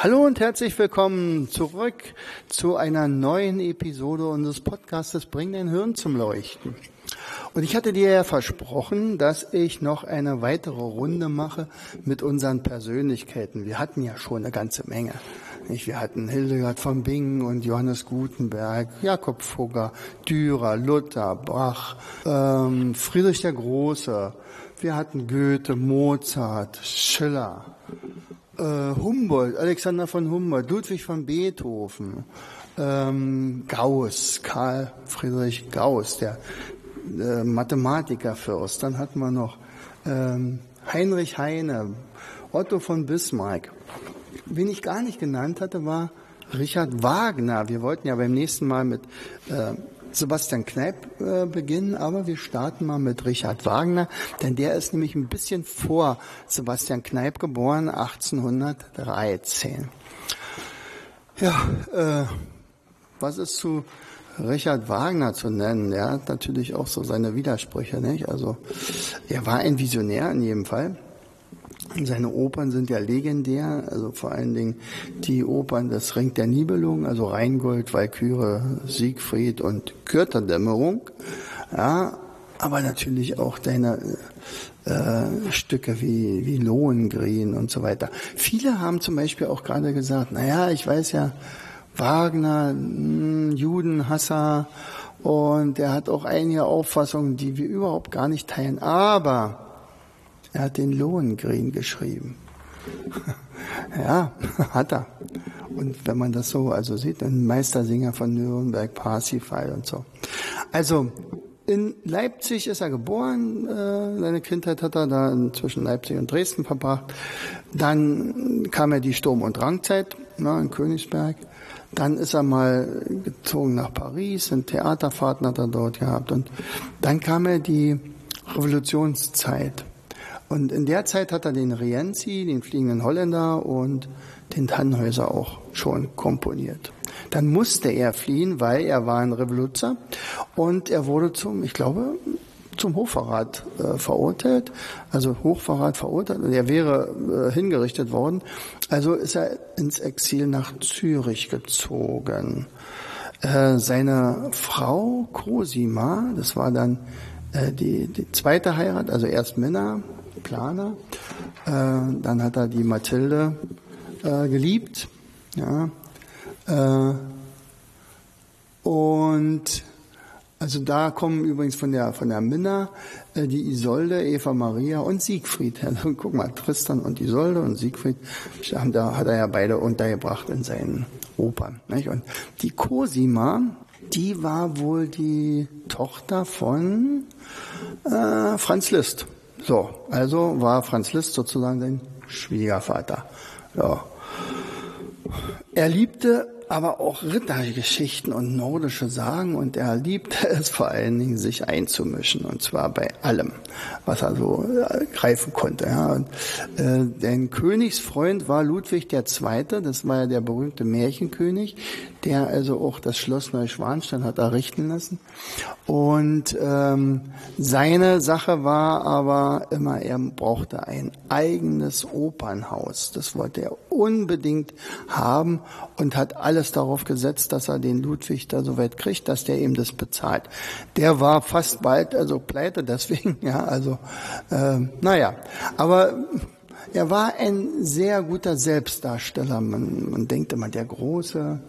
Hallo und herzlich willkommen zurück zu einer neuen Episode unseres Podcastes Bring dein Hirn zum Leuchten. Und ich hatte dir ja versprochen, dass ich noch eine weitere Runde mache mit unseren Persönlichkeiten. Wir hatten ja schon eine ganze Menge. Wir hatten Hildegard von Bingen und Johannes Gutenberg, Jakob Fugger, Dürer, Luther, Bach, ähm, Friedrich der Große. Wir hatten Goethe, Mozart, Schiller Humboldt, Alexander von Humboldt, Ludwig von Beethoven, ähm, Gauss, Karl Friedrich Gauss, der äh, Mathematikerfürst. Dann hatten wir noch ähm, Heinrich Heine, Otto von Bismarck. Wen ich gar nicht genannt hatte, war Richard Wagner. Wir wollten ja beim nächsten Mal mit äh, Sebastian Kneip äh, beginnen, aber wir starten mal mit Richard Wagner, denn der ist nämlich ein bisschen vor Sebastian Kneip geboren, 1813. Ja, äh, was ist zu Richard Wagner zu nennen? Er hat natürlich auch so seine Widersprüche, nicht? Also, er war ein Visionär in jedem Fall. Seine Opern sind ja legendär, also vor allen Dingen die Opern des Ring der Nibelung, also Rheingold, Walküre, Siegfried und Kürterdämmerung. Ja, aber natürlich auch deine äh, Stücke wie, wie Lohengrin und so weiter. Viele haben zum Beispiel auch gerade gesagt, naja, ich weiß ja, Wagner, mh, hm, Judenhasser und er hat auch einige Auffassungen, die wir überhaupt gar nicht teilen. Aber er hat den Lohengrin geschrieben. ja, hat er. Und wenn man das so also sieht, ein Meistersinger von Nürnberg, Parsifal und so. Also in Leipzig ist er geboren. Äh, seine Kindheit hat er da zwischen Leipzig und Dresden verbracht. Dann kam er die Sturm- und Drangzeit ne, in Königsberg. Dann ist er mal gezogen nach Paris, eine Theaterfahrten hat er dort gehabt. Und dann kam er die Revolutionszeit. Und in der Zeit hat er den Rienzi, den fliegenden Holländer und den Tannhäuser auch schon komponiert. Dann musste er fliehen, weil er war ein Revoluzer und er wurde zum, ich glaube, zum Hochverrat äh, verurteilt, also Hochverrat verurteilt und er wäre äh, hingerichtet worden. Also ist er ins Exil nach Zürich gezogen. Äh, seine Frau Cosima, das war dann äh, die, die zweite Heirat, also erst Minna, Planer. Äh, dann hat er die Mathilde äh, geliebt. Ja. Äh, und also da kommen übrigens von der von der Minna äh, die Isolde, Eva Maria und Siegfried. Also, guck mal, Tristan und Isolde und Siegfried haben da hat er ja beide untergebracht in seinen Opern. Nicht? Und die Cosima, die war wohl die Tochter von äh, Franz Liszt. So, also war Franz Liszt sozusagen sein Schwiegervater. Ja. Er liebte aber auch Rittergeschichten und nordische Sagen und er liebte es vor allen Dingen, sich einzumischen und zwar bei allem, was er so äh, greifen konnte. Ja. Und, äh, dein Königsfreund war Ludwig II., das war ja der berühmte Märchenkönig, der also auch das Schloss Neuschwanstein hat errichten lassen. Und ähm, seine Sache war aber immer, er brauchte ein eigenes Opernhaus. Das wollte er unbedingt haben und hat alles darauf gesetzt, dass er den Ludwig da so weit kriegt, dass der ihm das bezahlt. Der war fast bald also pleite deswegen, ja, also äh, naja, aber er war ein sehr guter Selbstdarsteller. Man, man denkt immer, der große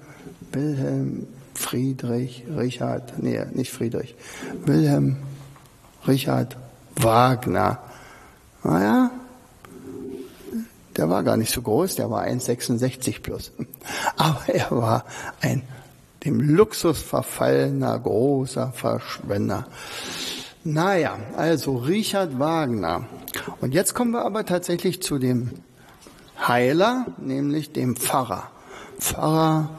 Wilhelm Friedrich, Richard, nee, nicht Friedrich, Wilhelm Richard Wagner. Naja, der war gar nicht so groß, der war 1,66 plus. Aber er war ein dem Luxus verfallener großer Verschwender. Naja, also Richard Wagner. Und jetzt kommen wir aber tatsächlich zu dem Heiler, nämlich dem Pfarrer. Pfarrer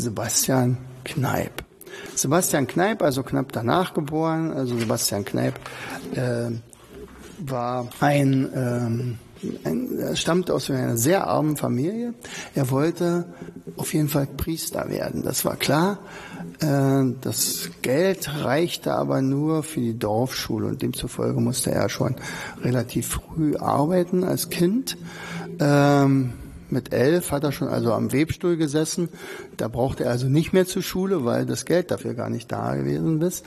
Sebastian Kneip. Sebastian Kneip, also knapp danach geboren, also Sebastian Kneip äh, war ein, ähm, ein, er stammte aus einer sehr armen Familie. Er wollte auf jeden Fall Priester werden, das war klar. Äh, das Geld reichte aber nur für die Dorfschule und demzufolge musste er schon relativ früh arbeiten als Kind. Ähm, mit elf hat er schon also am Webstuhl gesessen. Da brauchte er also nicht mehr zur Schule, weil das Geld dafür gar nicht da gewesen ist.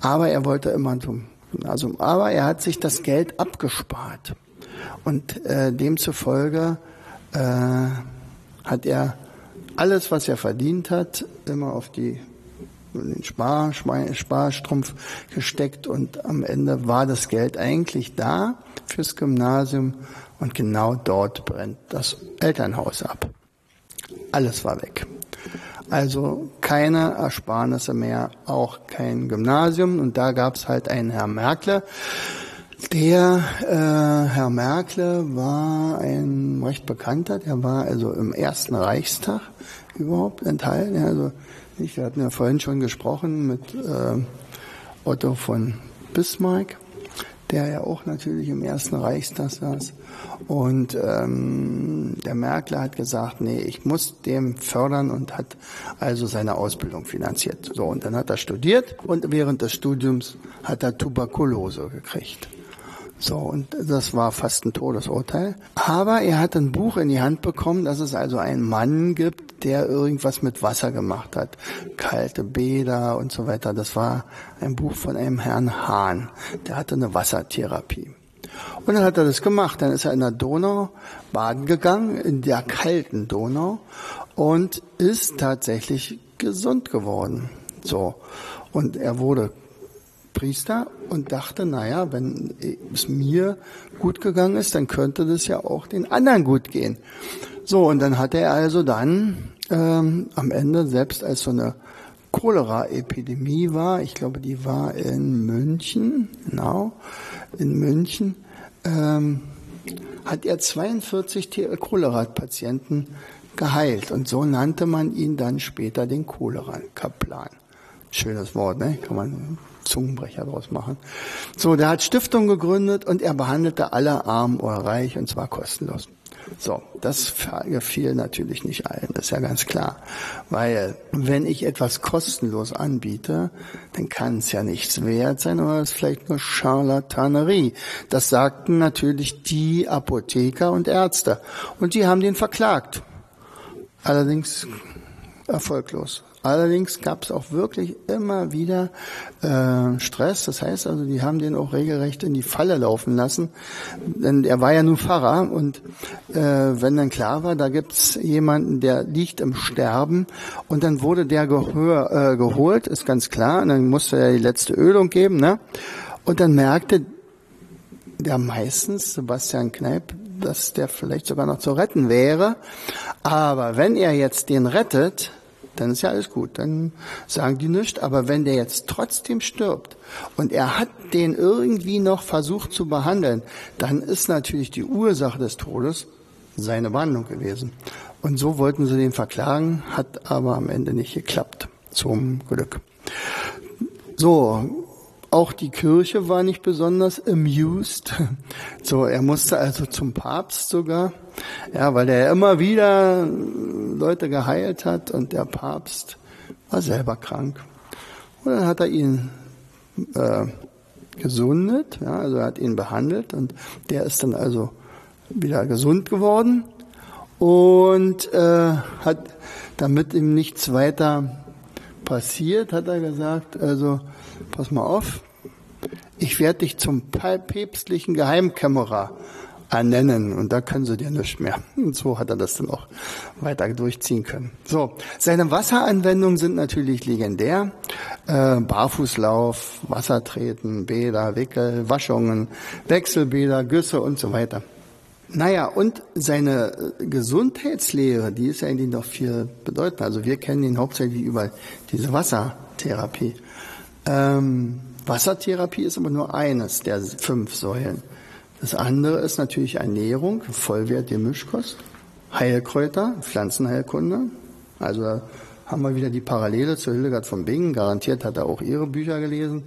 Aber er wollte immer zum Gymnasium. Aber er hat sich das Geld abgespart. Und äh, demzufolge äh, hat er alles, was er verdient hat, immer auf die Spar, Sparstrumpf gesteckt und am Ende war das Geld eigentlich da fürs Gymnasium und genau dort brennt das Elternhaus ab. Alles war weg. Also keine Ersparnisse mehr, auch kein Gymnasium. Und da gab es halt einen Herrn Merkle. Der äh, Herr Merkle war ein recht bekannter, der war also im ersten Reichstag überhaupt enthalten. Also wir hatten ja vorhin schon gesprochen mit äh, Otto von Bismarck der ja auch natürlich im Ersten Reichstag saß. Und ähm, der Merkel hat gesagt, nee, ich muss dem fördern und hat also seine Ausbildung finanziert. So, und dann hat er studiert und während des Studiums hat er Tuberkulose gekriegt. So, und das war fast ein Todesurteil. Aber er hat ein Buch in die Hand bekommen, dass es also einen Mann gibt, der irgendwas mit Wasser gemacht hat. Kalte Bäder und so weiter. Das war ein Buch von einem Herrn Hahn. Der hatte eine Wassertherapie. Und dann hat er das gemacht. Dann ist er in der Donau baden gegangen, in der kalten Donau, und ist tatsächlich gesund geworden. So. Und er wurde Priester und dachte, naja, wenn es mir gut gegangen ist, dann könnte das ja auch den anderen gut gehen. So, und dann hat er also dann ähm, am Ende, selbst als so eine Cholera-Epidemie war, ich glaube, die war in München, genau, in München, ähm, hat er 42 Cholera-Patienten geheilt. Und so nannte man ihn dann später den Cholera-Kaplan. Schönes Wort, ne? Kann man Zungenbrecher draus machen. So, der hat Stiftung gegründet und er behandelte alle arm oder reich und zwar kostenlos. So, das gefiel natürlich nicht allen, das ist ja ganz klar. Weil wenn ich etwas kostenlos anbiete, dann kann es ja nichts wert sein oder es ist vielleicht nur Charlatanerie. Das sagten natürlich die Apotheker und Ärzte. Und die haben den verklagt. Allerdings erfolglos. Allerdings gab es auch wirklich immer wieder äh, Stress. Das heißt also, die haben den auch regelrecht in die Falle laufen lassen. Denn er war ja nur Pfarrer und äh, wenn dann klar war, da gibt's jemanden, der liegt im Sterben und dann wurde der gehör, äh, geholt, ist ganz klar. Und dann musste er die letzte Ölung geben. Ne? Und dann merkte der meistens, Sebastian Kneip, dass der vielleicht sogar noch zu retten wäre. Aber wenn er jetzt den rettet, dann ist ja alles gut, dann sagen die nichts. Aber wenn der jetzt trotzdem stirbt und er hat den irgendwie noch versucht zu behandeln, dann ist natürlich die Ursache des Todes seine Behandlung gewesen. Und so wollten sie den verklagen, hat aber am Ende nicht geklappt, zum Glück. So, auch die Kirche war nicht besonders amused. So, er musste also zum Papst sogar, ja, weil er immer wieder Leute geheilt hat und der Papst war selber krank. Und dann hat er ihn äh, gesundet, ja, also er hat ihn behandelt und der ist dann also wieder gesund geworden und äh, hat, damit ihm nichts weiter passiert, hat er gesagt, also pass mal auf, ich werde dich zum päpstlichen Geheimkämmerer ernennen und da können sie dir nichts mehr. Und so hat er das dann auch weiter durchziehen können. So, seine Wasseranwendungen sind natürlich legendär. Äh, Barfußlauf, Wassertreten, Bäder, Wickel, Waschungen, Wechselbäder, Güsse und so weiter. Naja, und seine äh, Gesundheitslehre, die ist eigentlich noch viel bedeutender. Also wir kennen ihn hauptsächlich über diese Wassertherapie. Ähm, Wassertherapie ist aber nur eines der fünf Säulen Das andere ist natürlich Ernährung, vollwertige Mischkost, Heilkräuter, Pflanzenheilkunde. Also da haben wir wieder die Parallele zu Hildegard von Bingen. Garantiert hat er auch ihre Bücher gelesen.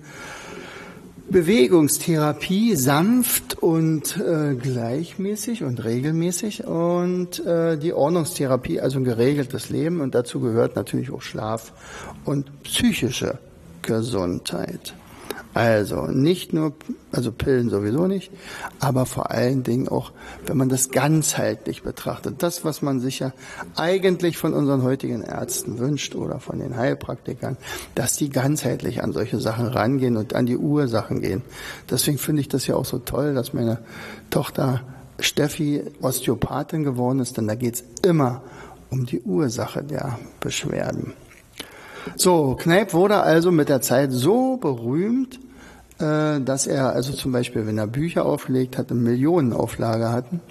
Bewegungstherapie sanft und äh, gleichmäßig und regelmäßig und äh, die Ordnungstherapie, also ein geregeltes Leben und dazu gehört natürlich auch Schlaf und psychische Gesundheit. Also nicht nur, also Pillen sowieso nicht, aber vor allen Dingen auch, wenn man das ganzheitlich betrachtet, das, was man sich ja eigentlich von unseren heutigen Ärzten wünscht oder von den Heilpraktikern, dass die ganzheitlich an solche Sachen rangehen und an die Ursachen gehen. Deswegen finde ich das ja auch so toll, dass meine Tochter Steffi Osteopathin geworden ist, denn da geht's immer um die Ursache der Beschwerden. So, Kneipp wurde also mit der Zeit so berühmt, äh, dass er also zum Beispiel, wenn er Bücher aufgelegt hat, eine Millionenauflage hatten.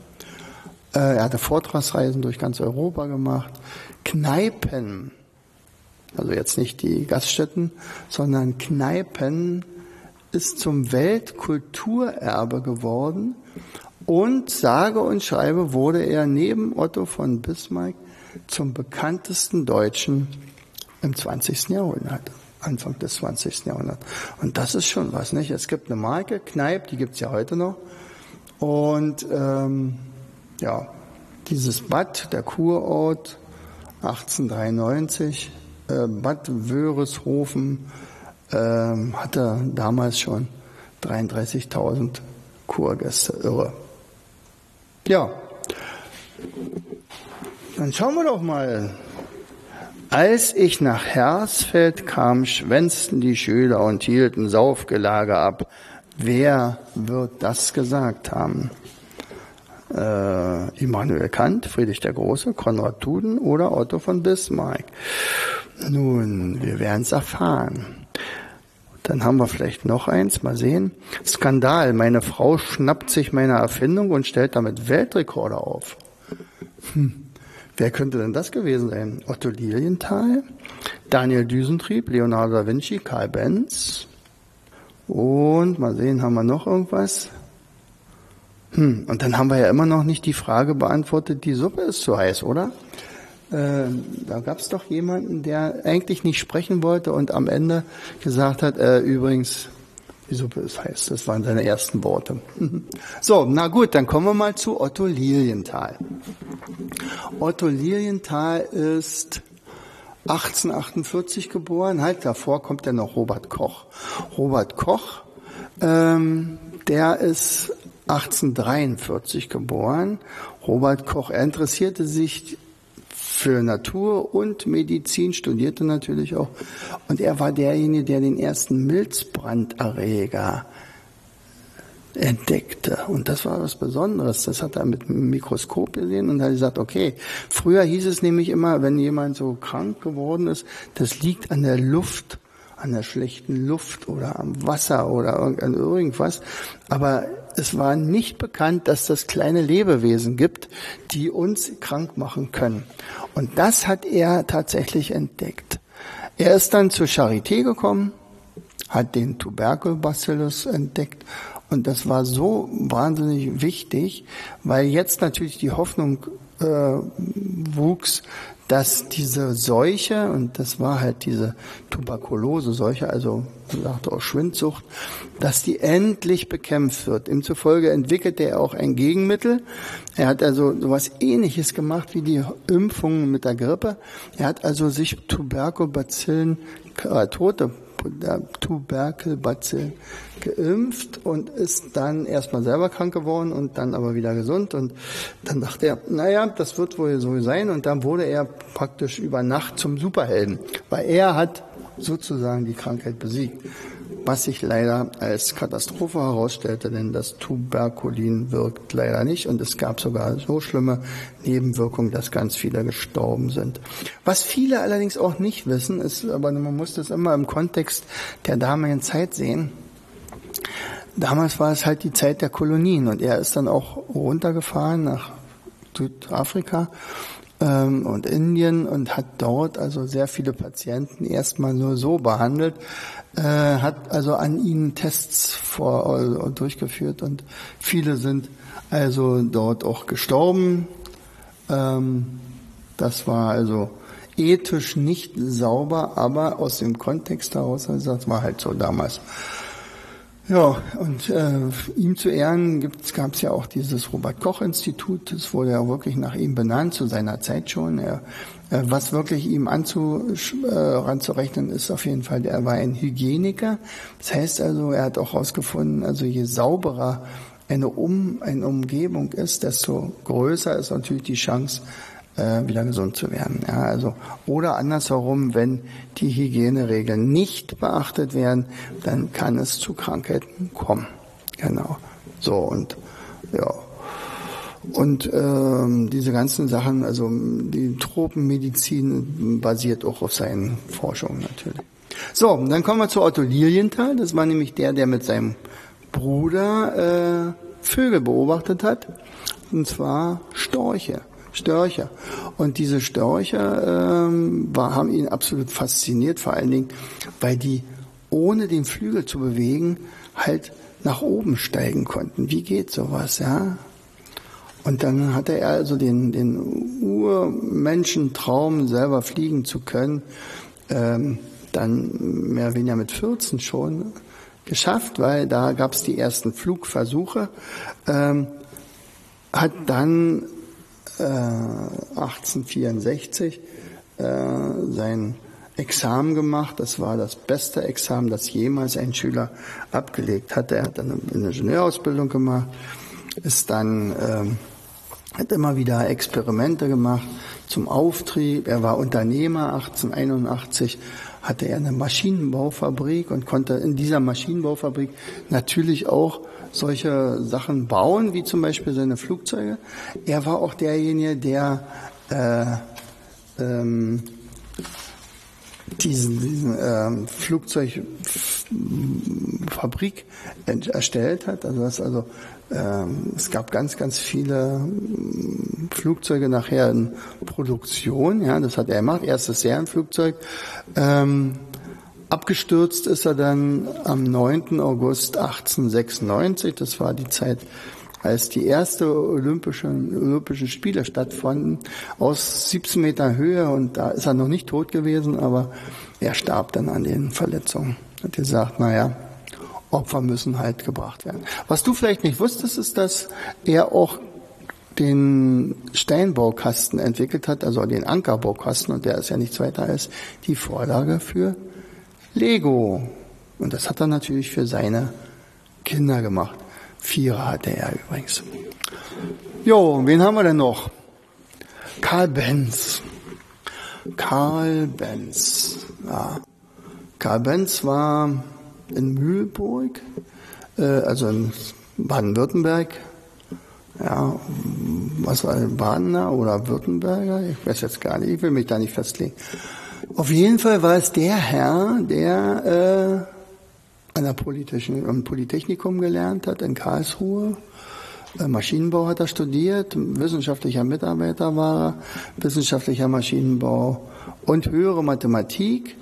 Äh, er hatte Vortragsreisen durch ganz Europa gemacht. Kneipen, also jetzt nicht die Gaststätten, sondern Kneipen ist zum Weltkulturerbe geworden und sage und schreibe wurde er neben Otto von Bismarck zum bekanntesten Deutschen im 20. Jahrhundert. Anfang des 20. Jahrhunderts. Und das ist schon was, nicht? Es gibt eine Marke, Kneipp, die gibt's ja heute noch. Und ähm, ja, dieses Bad, der Kurort, 1893, äh, Bad Wörishofen, äh, hatte damals schon 33.000 Kurgäste. Irre. Ja, dann schauen wir doch mal, als ich nach Hersfeld kam, schwänzten die Schüler und hielten Saufgelage ab. Wer wird das gesagt haben? Äh, Immanuel Kant, Friedrich der Große, Konrad Tuden oder Otto von Bismarck? Nun, wir werden es erfahren. Dann haben wir vielleicht noch eins, mal sehen. Skandal, meine Frau schnappt sich meine Erfindung und stellt damit Weltrekorde auf. Hm. Wer könnte denn das gewesen sein? Otto Lilienthal, Daniel Düsentrieb, Leonardo da Vinci, Karl Benz. Und mal sehen, haben wir noch irgendwas? Hm, und dann haben wir ja immer noch nicht die Frage beantwortet, die Suppe ist zu heiß, oder? Äh, da gab es doch jemanden, der eigentlich nicht sprechen wollte und am Ende gesagt hat, äh, übrigens, die Suppe ist heiß. Das waren seine ersten Worte. So, na gut, dann kommen wir mal zu Otto Lilienthal. Otto Lilienthal ist 1848 geboren. Halt, davor kommt ja noch Robert Koch. Robert Koch, ähm, der ist 1843 geboren. Robert Koch, er interessierte sich für Natur und Medizin, studierte natürlich auch. Und er war derjenige, der den ersten Milzbranderreger entdeckte. Und das war was Besonderes. Das hat er mit dem Mikroskop gesehen und hat gesagt, okay, früher hieß es nämlich immer, wenn jemand so krank geworden ist, das liegt an der Luft, an der schlechten Luft oder am Wasser oder an irgendwas. Aber es war nicht bekannt, dass das kleine Lebewesen gibt, die uns krank machen können. Und das hat er tatsächlich entdeckt. Er ist dann zur Charité gekommen, hat den Tuberkelbacillus entdeckt und das war so wahnsinnig wichtig, weil jetzt natürlich die Hoffnung äh, wuchs, dass diese Seuche, und das war halt diese Tuberkulose-Seuche, also man sagte auch Schwindsucht, dass die endlich bekämpft wird. Demzufolge entwickelte er auch ein Gegenmittel. Er hat also sowas ähnliches gemacht wie die Impfungen mit der Grippe. Er hat also sich Tuberkulbazillen, äh, tote Tuberkelbazillen geimpft und ist dann erstmal selber krank geworden und dann aber wieder gesund. Und dann dachte er, naja, das wird wohl so sein. Und dann wurde er praktisch über Nacht zum Superhelden, weil er hat sozusagen die Krankheit besiegt was sich leider als Katastrophe herausstellte, denn das Tuberkulin wirkt leider nicht und es gab sogar so schlimme Nebenwirkungen, dass ganz viele gestorben sind. Was viele allerdings auch nicht wissen, ist, aber man muss das immer im Kontext der damaligen Zeit sehen. Damals war es halt die Zeit der Kolonien und er ist dann auch runtergefahren nach Südafrika ähm, und Indien und hat dort also sehr viele Patienten erstmal nur so behandelt, äh, hat also an ihnen Tests vor, äh, durchgeführt und viele sind also dort auch gestorben. Ähm, das war also ethisch nicht sauber, aber aus dem Kontext heraus, also das war halt so damals. Ja, und äh, ihm zu Ehren gab es ja auch dieses Robert-Koch-Institut. Das wurde ja wirklich nach ihm benannt, zu seiner Zeit schon. Er, was wirklich ihm äh, ranzurechnen ist auf jeden Fall, er war ein Hygieniker. Das heißt also, er hat auch herausgefunden, also je sauberer eine, um, eine Umgebung ist, desto größer ist natürlich die Chance, äh, wieder gesund zu werden. Ja, also, oder andersherum, wenn die Hygieneregeln nicht beachtet werden, dann kann es zu Krankheiten kommen. Genau. So und ja. Und ähm, diese ganzen Sachen, also die Tropenmedizin basiert auch auf seinen Forschungen natürlich. So, dann kommen wir zu Otto Lilienthal. Das war nämlich der, der mit seinem Bruder äh, Vögel beobachtet hat. Und zwar Storche. Störche. Und diese Störche ähm, war, haben ihn absolut fasziniert, vor allen Dingen, weil die ohne den Flügel zu bewegen halt nach oben steigen konnten. Wie geht sowas, ja? Und dann hatte er also den, den Urmenschentraum, selber fliegen zu können, ähm, dann mehr oder weniger mit 14 schon geschafft, weil da gab es die ersten Flugversuche. Ähm, hat dann 1864 äh, äh, sein Examen gemacht. Das war das beste Examen, das jemals ein Schüler abgelegt hatte. Er hat dann eine Ingenieurausbildung gemacht, ist dann ähm, hat immer wieder Experimente gemacht zum Auftrieb. Er war Unternehmer. 1881 hatte er eine Maschinenbaufabrik und konnte in dieser Maschinenbaufabrik natürlich auch solche Sachen bauen, wie zum Beispiel seine Flugzeuge. Er war auch derjenige, der äh, ähm, diesen, diesen äh, Flugzeugfabrik erstellt hat. Also, das, also ähm, es gab ganz, ganz viele mm, Flugzeuge nachher in Produktion. Ja, das hat er gemacht. Erstes Serienflugzeug. Ähm, Abgestürzt ist er dann am 9. August 1896. Das war die Zeit, als die erste Olympischen, Olympischen Spiele stattfanden, aus 17 Meter Höhe. Und da ist er noch nicht tot gewesen, aber er starb dann an den Verletzungen. Hat gesagt, naja, Opfer müssen halt gebracht werden. Was du vielleicht nicht wusstest, ist, dass er auch den Steinbaukasten entwickelt hat, also den Ankerbaukasten, und der ist ja nichts weiter als die Vorlage für Lego. Und das hat er natürlich für seine Kinder gemacht. Vierer hatte er übrigens. Jo, wen haben wir denn noch? Karl Benz. Karl Benz. Ja. Karl Benz war in Mühlburg, äh, also in Baden-Württemberg. Ja, was war Badener oder Württemberger? Ich weiß jetzt gar nicht, ich will mich da nicht festlegen. Auf jeden Fall war es der Herr, der äh, an der Politischen, am Polytechnikum gelernt hat in Karlsruhe. Äh, Maschinenbau hat er studiert, wissenschaftlicher Mitarbeiter war er, wissenschaftlicher Maschinenbau und höhere Mathematik.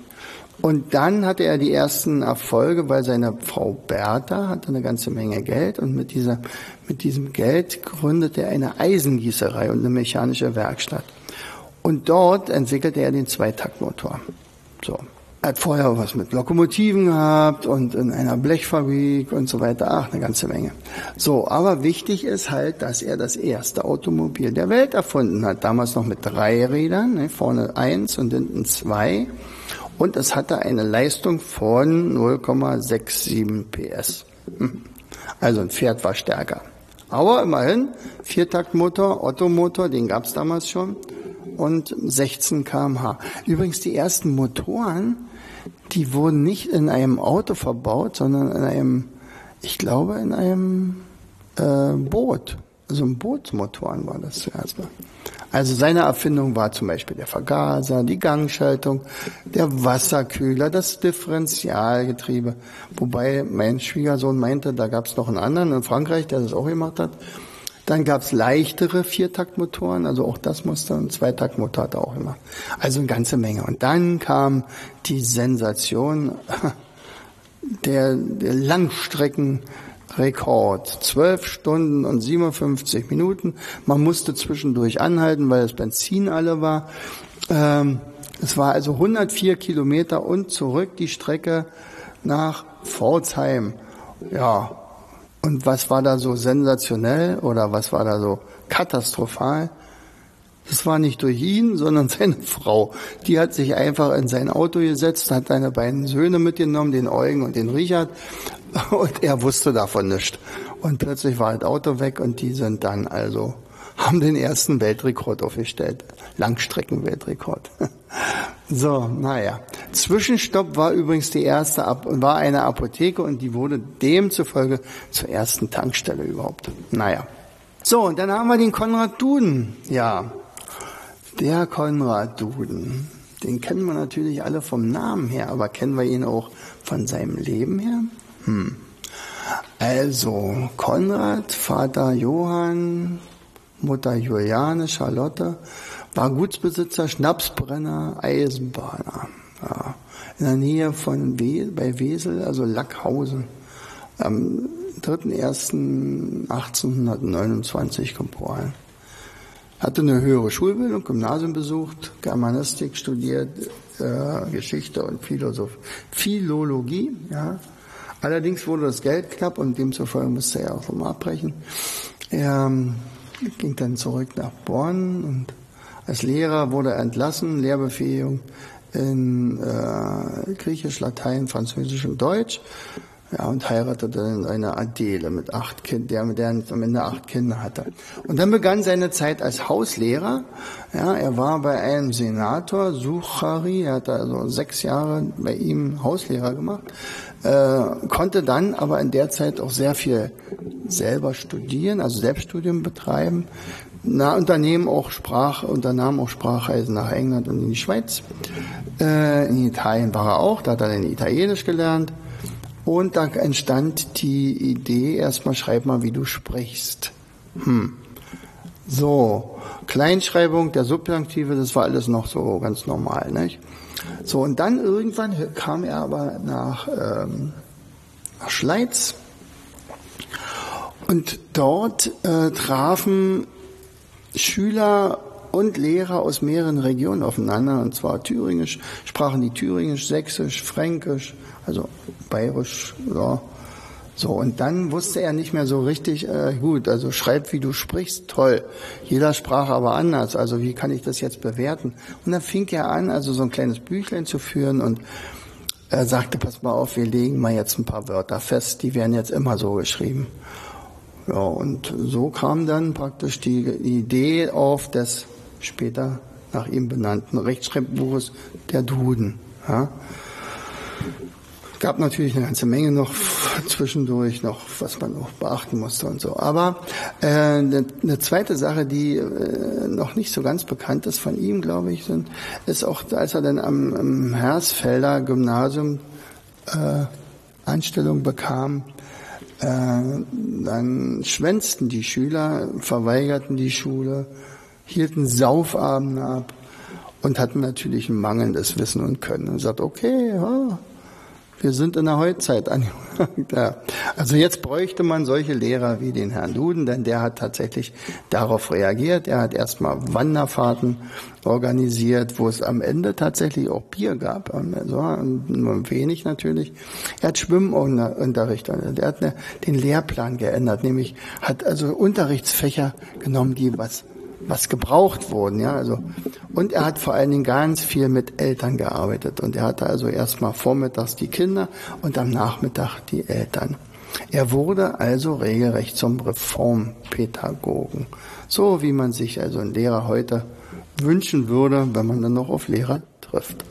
Und dann hatte er die ersten Erfolge, weil seine Frau Bertha hatte eine ganze Menge Geld und mit dieser, mit diesem Geld gründete er eine Eisengießerei und eine mechanische Werkstatt. Und dort entwickelte er den Zweitaktmotor. So. Er hat vorher was mit Lokomotiven gehabt und in einer Blechfabrik und so weiter. Ach, eine ganze Menge. So, aber wichtig ist halt, dass er das erste Automobil der Welt erfunden hat. Damals noch mit drei Rädern, ne, vorne eins und hinten zwei. Und es hatte eine Leistung von 0,67 PS. Hm. Also ein Pferd war stärker. Aber immerhin, Viertaktmotor, Ottomotor, den gab's damals schon und 16 kmh. Übrigens die ersten Motoren, die wurden nicht in einem Auto verbaut, sondern in einem, ich glaube, in einem äh, Boot. Also ein Bootsmotoren war das zuerst mal. Also seine Erfindung war zum Beispiel der Vergaser, die Gangschaltung, der Wasserkühler, das Differentialgetriebe. Wobei mein Schwiegersohn meinte, da gab es noch einen anderen in Frankreich, der das auch gemacht hat. Dann gab es leichtere Viertaktmotoren, also auch das musste ein Zweitaktmotor hatte auch immer. Also eine ganze Menge. Und dann kam die Sensation der, der Langstreckenrekord. Zwölf Stunden und 57 Minuten. Man musste zwischendurch anhalten, weil das Benzin alle war. Ähm, es war also 104 Kilometer und zurück die Strecke nach Pforzheim. Ja, und was war da so sensationell oder was war da so katastrophal? Das war nicht durch ihn, sondern seine Frau. Die hat sich einfach in sein Auto gesetzt, hat seine beiden Söhne mitgenommen, den Eugen und den Richard, und er wusste davon nichts. Und plötzlich war das Auto weg und die sind dann also, haben den ersten Weltrekord aufgestellt. Langstreckenweltrekord. So, naja. Zwischenstopp war übrigens die erste, war eine Apotheke und die wurde demzufolge zur ersten Tankstelle überhaupt. Naja. So, und dann haben wir den Konrad Duden. Ja, der Konrad Duden. Den kennen wir natürlich alle vom Namen her, aber kennen wir ihn auch von seinem Leben her? Hm. Also, Konrad, Vater Johann, Mutter Juliane, Charlotte, war Gutsbesitzer, Schnapsbrenner, Eisenbahner. Ja. In der Nähe von We bei Wesel, also Lackhausen. Am 3.1.1829 geboren. Hatte eine höhere Schulbildung, Gymnasium besucht, Germanistik studiert, äh, Geschichte und Philosoph Philologie. Ja. Allerdings wurde das Geld knapp und demzufolge musste er auch vom abbrechen. Er ähm, ging dann zurück nach Bonn und als Lehrer wurde er entlassen, Lehrbefähigung in äh, Griechisch, Latein, Französisch und Deutsch. Ja, und heiratete dann eine Adele mit acht Kindern, der mit der am Ende acht Kinder hatte. Und dann begann seine Zeit als Hauslehrer. Ja, er war bei einem Senator, Suchari, er hat also sechs Jahre bei ihm Hauslehrer gemacht, äh, konnte dann aber in der Zeit auch sehr viel selber studieren, also Selbststudium betreiben, na, Unternehmen auch Sprach, unternahm auch Sprachreisen nach England und in die Schweiz. Äh, in Italien war er auch, da hat er dann Italienisch gelernt. Und da entstand die Idee, erstmal schreib mal, wie du sprichst. Hm. So, Kleinschreibung der Subjunktive, das war alles noch so ganz normal, nicht? So, und dann irgendwann kam er aber nach, ähm, nach Schleiz. Und dort äh, trafen Schüler und Lehrer aus mehreren Regionen aufeinander, und zwar Thüringisch, sprachen die Thüringisch, Sächsisch, Fränkisch, also Bayerisch, ja. So, und dann wusste er nicht mehr so richtig, äh, gut, also schreib, wie du sprichst, toll. Jeder sprach aber anders, also wie kann ich das jetzt bewerten? Und dann fing er an, also so ein kleines Büchlein zu führen und er sagte, pass mal auf, wir legen mal jetzt ein paar Wörter fest, die werden jetzt immer so geschrieben. Ja, und so kam dann praktisch die Idee auf des später nach ihm benannten Rechtschreibbuches der Duden. Ja. Gab natürlich eine ganze Menge noch zwischendurch, noch was man noch beachten musste und so. Aber äh, eine, eine zweite Sache, die äh, noch nicht so ganz bekannt ist von ihm, glaube ich, sind, ist auch, als er dann am, am Hersfelder Gymnasium äh, Anstellung bekam, äh, dann schwänzten die Schüler, verweigerten die Schule, hielten Saufabende ab und hatten natürlich ein mangelndes Wissen und Können. Und sagt, okay, ja, wir sind in der Heutzeit angelangt. Ja. Also jetzt bräuchte man solche Lehrer wie den Herrn Duden, denn der hat tatsächlich darauf reagiert. Er hat erstmal Wanderfahrten organisiert, wo es am Ende tatsächlich auch Bier gab. Also nur wenig natürlich. Er hat Schwimmunterricht, er hat den Lehrplan geändert, nämlich hat also Unterrichtsfächer genommen, die was was gebraucht wurden, ja, also. Und er hat vor allen Dingen ganz viel mit Eltern gearbeitet und er hatte also erstmal vormittags die Kinder und am Nachmittag die Eltern. Er wurde also regelrecht zum Reformpädagogen. So wie man sich also ein Lehrer heute wünschen würde, wenn man dann noch auf Lehrer trifft.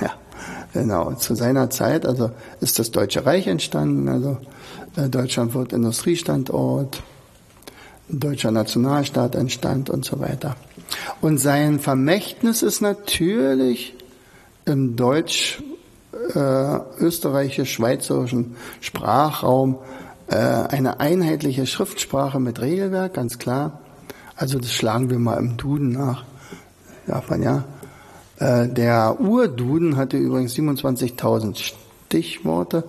Ja, genau. Zu seiner Zeit, also ist das Deutsche Reich entstanden, also äh, Deutschland wird Industriestandort, deutscher Nationalstaat entstand und so weiter. Und sein Vermächtnis ist natürlich im deutsch, äh, österreichisch-schweizerischen Sprachraum Äh, eine einheitliche Schriftsprache mit Regelwerk, ganz klar. Also das schlagen wir mal im Duden nach. Darf man ja. Äh, der Urduden hatte übrigens 27.000 Stichworte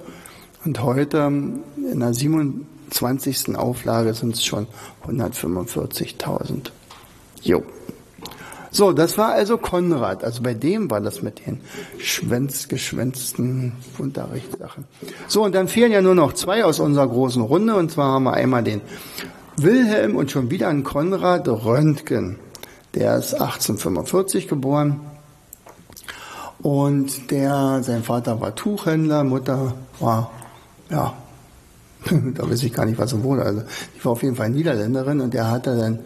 und heute in der 27. Auflage sind es schon 145.000. Jo. So, das war also Konrad. Also bei dem war das mit den schwänz, geschwänzten Unterrichtssachen. So, und dann fehlen ja nur noch zwei aus unserer großen Runde. Und zwar haben wir einmal den Wilhelm und schon wieder einen Konrad Röntgen. Der ist 1845 geboren. Und der, sein Vater war Tuchhändler, Mutter war, ja, da weiß ich gar nicht, was er wurde. Also, die war auf jeden Fall Niederländerin und der hatte dann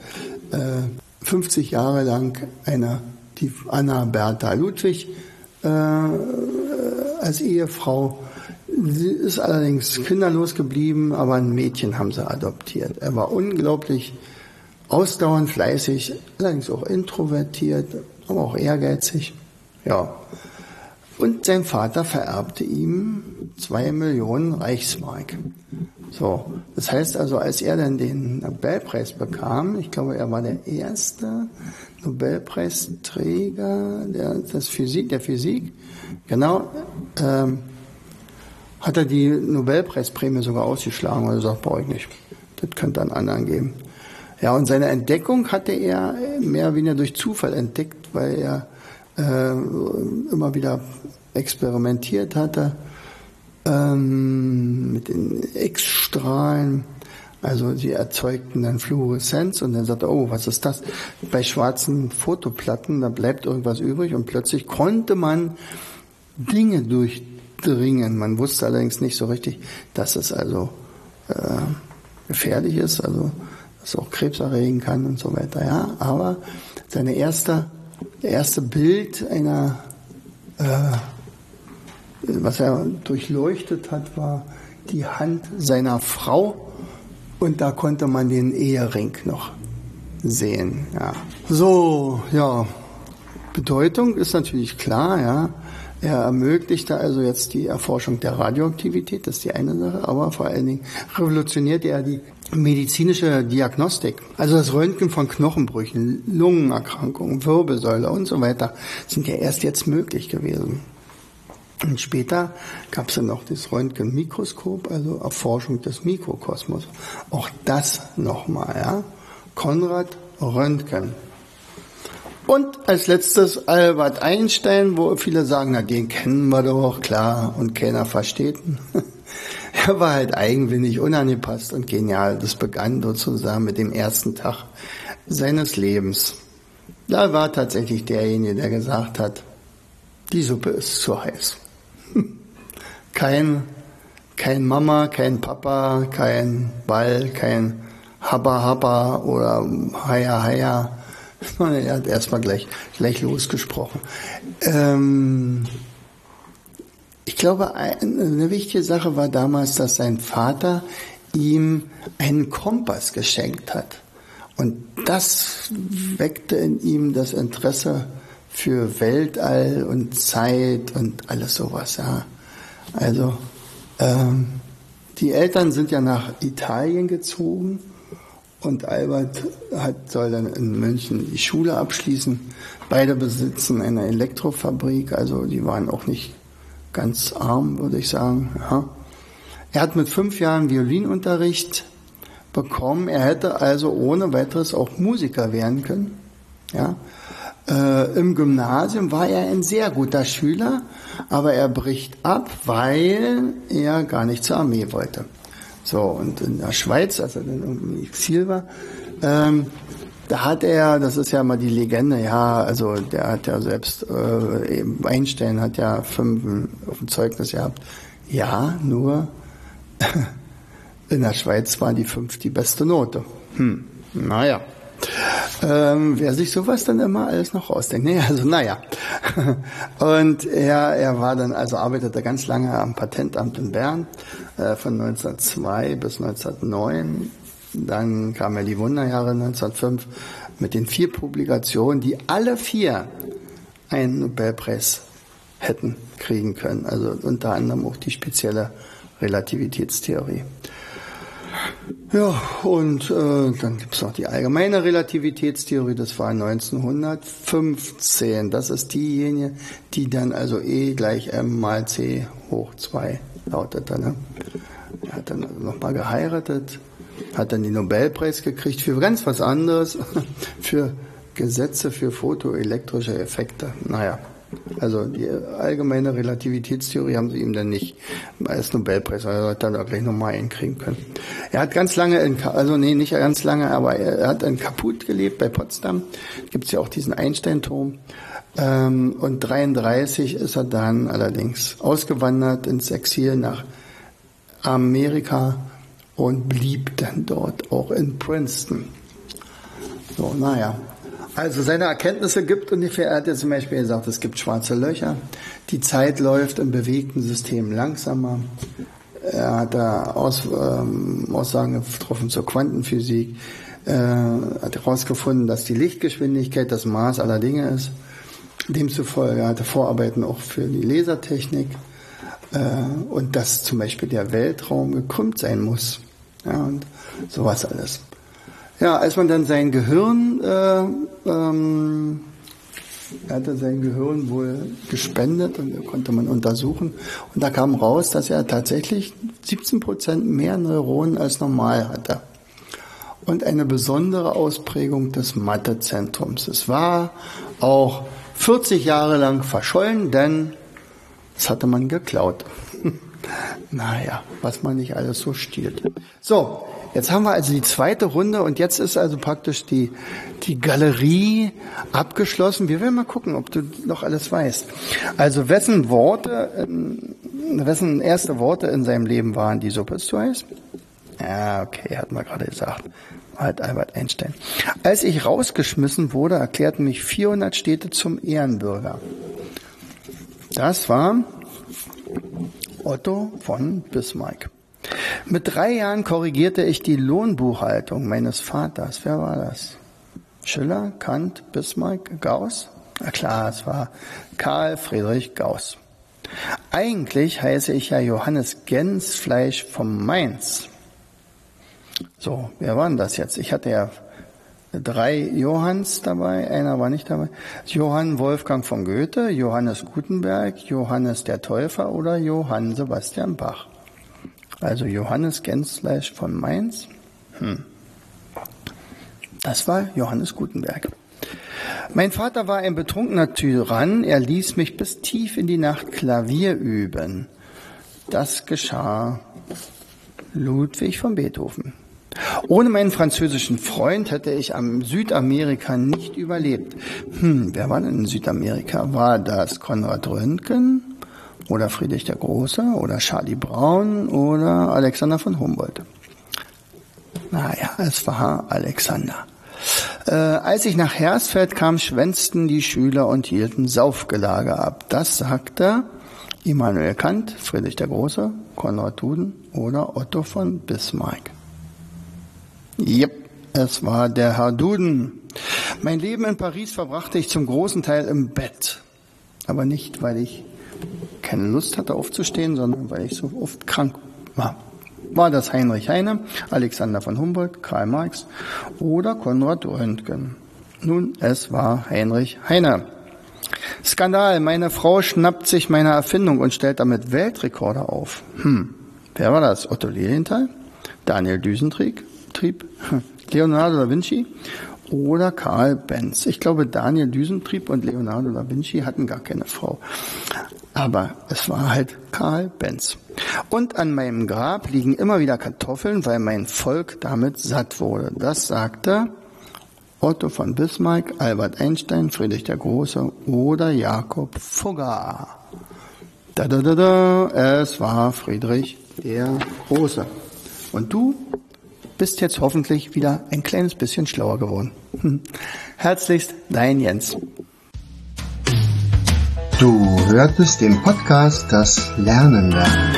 äh, 50 Jahre lang eine, die Anna Bertha Ludwig äh, als Ehefrau. Sie ist allerdings kinderlos geblieben, aber ein Mädchen haben sie adoptiert. Er war unglaublich ausdauernd, fleißig, allerdings auch introvertiert, aber auch ehrgeizig. Ja. Und sein Vater vererbte ihm zwei Millionen Reichsmark. So, das heißt also, als er dann den Nobelpreis bekam, ich glaube, er war der erste Nobelpreisträger der, des Physik, der Physik, genau, ähm, hat er die Nobelpreisprämie sogar ausgeschlagen, weil er sagt, brauche ich nicht. Das könnte einen anderen geben. Ja, und seine Entdeckung hatte er mehr oder weniger durch Zufall entdeckt, weil er äh, immer wieder experimentiert hatte ähm, mit den X-Strahlen. Also sie erzeugten dann Fluoreszenz und dann sagte, oh, was ist das? Bei schwarzen Fotoplatten, da bleibt irgendwas übrig und plötzlich konnte man Dinge durchdringen. Man wusste allerdings nicht so richtig, dass es also äh, gefährlich ist, also dass es auch Krebs erregen kann und so weiter. Ja, aber seine erste, der erste Bild einer äh, was er durchleuchtet hat, war die Hand seiner Frau und da konnte man den Ehering noch sehen. Ja. So, ja. Bedeutung ist natürlich klar, ja. Er ermöglichte also jetzt die Erforschung der Radioaktivität, das ist die eine Sache, aber vor allen Dingen revolutionierte er die medizinische Diagnostik. Also das Röntgen von Knochenbrüchen, Lungenerkrankungen, Wirbelsäule und so weiter sind ja erst jetzt möglich gewesen. Und später gab es dann noch das Röntgenmikroskop, also Erforschung des Mikrokosmos. Auch das nochmal, ja. Konrad Röntgen. Und als letztes Albert Einstein, wo viele sagen, na den kennen wir doch, klar, und keiner versteht ihn. er war halt eigenwillig, unangepasst und genial. Das begann sozusagen mit dem ersten Tag seines Lebens. Da war tatsächlich derjenige, der gesagt hat, die Suppe ist zu heiß. Kein, kein Mama, kein Papa, kein Ball, kein Habba Habba oder Haya Haya. Er hat erstmal gleich, gleich losgesprochen. Ähm, ich glaube, eine wichtige Sache war damals, dass sein Vater ihm einen Kompass geschenkt hat. Und das weckte in ihm das Interesse für Weltall und Zeit und alles sowas, ja. Also, ähm, die Eltern sind ja nach Italien gezogen und Albert hat, soll dann in München die Schule abschließen. Beide besitzen eine Elektrofabrik, also die waren auch nicht ganz arm, würde ich sagen. Ja. Er hat mit fünf Jahren Violinunterricht bekommen. Er hätte also ohne weiteres auch Musiker werden können. Ja. Äh, Im Gymnasium war er ein sehr guter Schüler, aber er bricht ab, weil er gar nicht zur Armee wollte. So, und in der Schweiz, als er dann irgendwie Exil war, ähm, da hat er, das ist ja mal die Legende, ja, also der hat ja selbst, äh, Einstein hat ja fünf auf dem Zeugnis gehabt. Ja, nur in der Schweiz war die fünf die beste Note. Hm, naja. Ähm, wer sich sowas dann immer alles noch ausdenkt. Nee, also naja. Und er, er war dann, also arbeitete ganz lange am Patentamt in Bern, äh, von 1902 bis 1909. Dann kamen ja die Wunderjahre 1905 mit den vier Publikationen, die alle vier einen Nobelpreis hätten kriegen können. Also unter anderem auch die spezielle Relativitätstheorie. Ja, und äh, dann gibt's noch die allgemeine Relativitätstheorie, das war 1915. Das ist diejenige, die dann also E gleich m mal c hoch 2 lautete. Ne? Er hat dann also nochmal geheiratet, hat dann den Nobelpreis gekriegt für ganz was anderes, für Gesetze für photoelektrische Effekte. Naja, also die allgemeine Relativitätstheorie haben sie ihm dann nicht als Nobelpreis, er hat dann auch gleich nochmal hinkriegen können. Er hat ganz lange, in, also nee, nicht ganz lange, aber er hat in Kaput gelebt bei Potsdam. Gibt es ja auch diesen Einsteinturm. Ähm, und 33 ist er dann allerdings ausgewandert ins Exil nach Amerika und blieb dann dort auch in Princeton. So, naja, also seine Erkenntnisse gibt ungefähr, er hat ja zum Beispiel gesagt, es gibt schwarze Löcher, die Zeit läuft im bewegten System langsamer. Er hat da Aus, ähm, Aussagen getroffen zur Quantenphysik, äh, hat herausgefunden, dass die Lichtgeschwindigkeit das Maß aller Dinge ist. Demzufolge hat er Vorarbeiten auch für die Lasertechnik und dass zum Beispiel der Weltraum gekrümmt sein muss. Ja, und sowas alles. Ja, als man dann sein Gehirn, äh, ähm, er hatte sein Gehirn wohl gespendet und konnte man untersuchen. Und da kam raus, dass er tatsächlich 17 Prozent mehr Neuronen als normal hatte. Und eine besondere Ausprägung des Mathezentrums. Es war auch 40 Jahre lang verschollen, denn es hatte man geklaut. naja, was man nicht alles so stiehlt. So, Jetzt haben wir also die zweite Runde und jetzt ist also praktisch die, die Galerie abgeschlossen. Wir werden mal gucken, ob du noch alles weißt. Also wessen Worte, wessen erste Worte in seinem Leben waren, die Suppe zu heiß? Ja, okay, hat man gerade gesagt. Halt Albert Einstein. Als ich rausgeschmissen wurde, erklärten mich 400 Städte zum Ehrenbürger. Das war Otto von Bismarck. Mit drei Jahren korrigierte ich die Lohnbuchhaltung meines Vaters. Wer war das? Schiller, Kant, Bismarck, Gauss? Na klar, es war Karl Friedrich Gauss. Eigentlich heiße ich ja Johannes Gensfleisch vom Mainz. So, wer war denn das jetzt? Ich hatte ja drei Johanns dabei, einer war nicht dabei. Johann Wolfgang von Goethe, Johannes Gutenberg, Johannes der Täufer oder Johann Sebastian Bach. Also Johannes Gensfleisch von Mainz. Hm. Das war Johannes Gutenberg. Mein Vater war ein betrunkener Tyrann. Er ließ mich bis tief in die Nacht Klavier üben. Das geschah Ludwig von Beethoven. Ohne meinen französischen Freund hätte ich am Südamerika nicht überlebt. Hm, wer war denn in Südamerika? War das Konrad Röntgen? oder Friedrich der Große oder Charlie Brown oder Alexander von Humboldt. Naja, es war Alexander. Äh, als ich nach Hersfeld kam, schwänzten die Schüler und hielten Saufgelage ab. Das sagte Immanuel Kant, Friedrich der Große, Konrad Duden oder Otto von Bismarck. Jep, es war der Herr Duden. Mein Leben in Paris verbrachte ich zum großen Teil im Bett. Aber nicht, weil ich keine Lust hatte aufzustehen, sondern weil ich so oft krank war. War das Heinrich Heine, Alexander von Humboldt, Karl Marx oder Konrad Röntgen? Nun, es war Heinrich Heine. Skandal, meine Frau schnappt sich meine Erfindung und stellt damit Weltrekorde auf. Hm, wer war das? Otto Lilienthal? Daniel Düsentrieb? Trieb? Leonardo da Vinci? Oder Karl Benz? Ich glaube, Daniel Düsentrieb und Leonardo da Vinci hatten gar keine Frau. Aber es war halt Karl Benz. Und an meinem Grab liegen immer wieder Kartoffeln, weil mein Volk damit satt wurde. Das sagte Otto von Bismarck, Albert Einstein, Friedrich der Große oder Jakob Fugger. Da, da, da, da, es war Friedrich der Große. Und du bist jetzt hoffentlich wieder ein kleines bisschen schlauer geworden. Herzlichst, dein Jens. Du hörtest den Podcast Das Lernen lernen.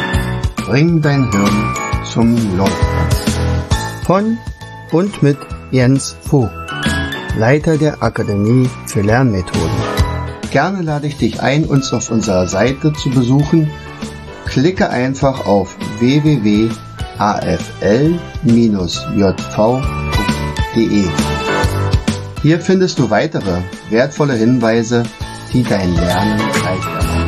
Bring dein Hirn zum Leuchten. Von und mit Jens Vogt, Leiter der Akademie für Lernmethoden. Gerne lade ich dich ein, uns auf unserer Seite zu besuchen. Klicke einfach auf www afl-jv.de. Hier findest du weitere wertvolle Hinweise, die dein Lernen leichter machen.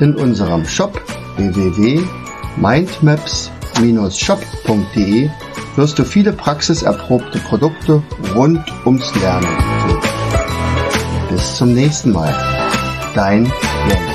In unserem Shop www.mindmaps-shop.de wirst du viele praxiserprobte Produkte rund ums Lernen. Bis zum nächsten Mal. Dein Jens.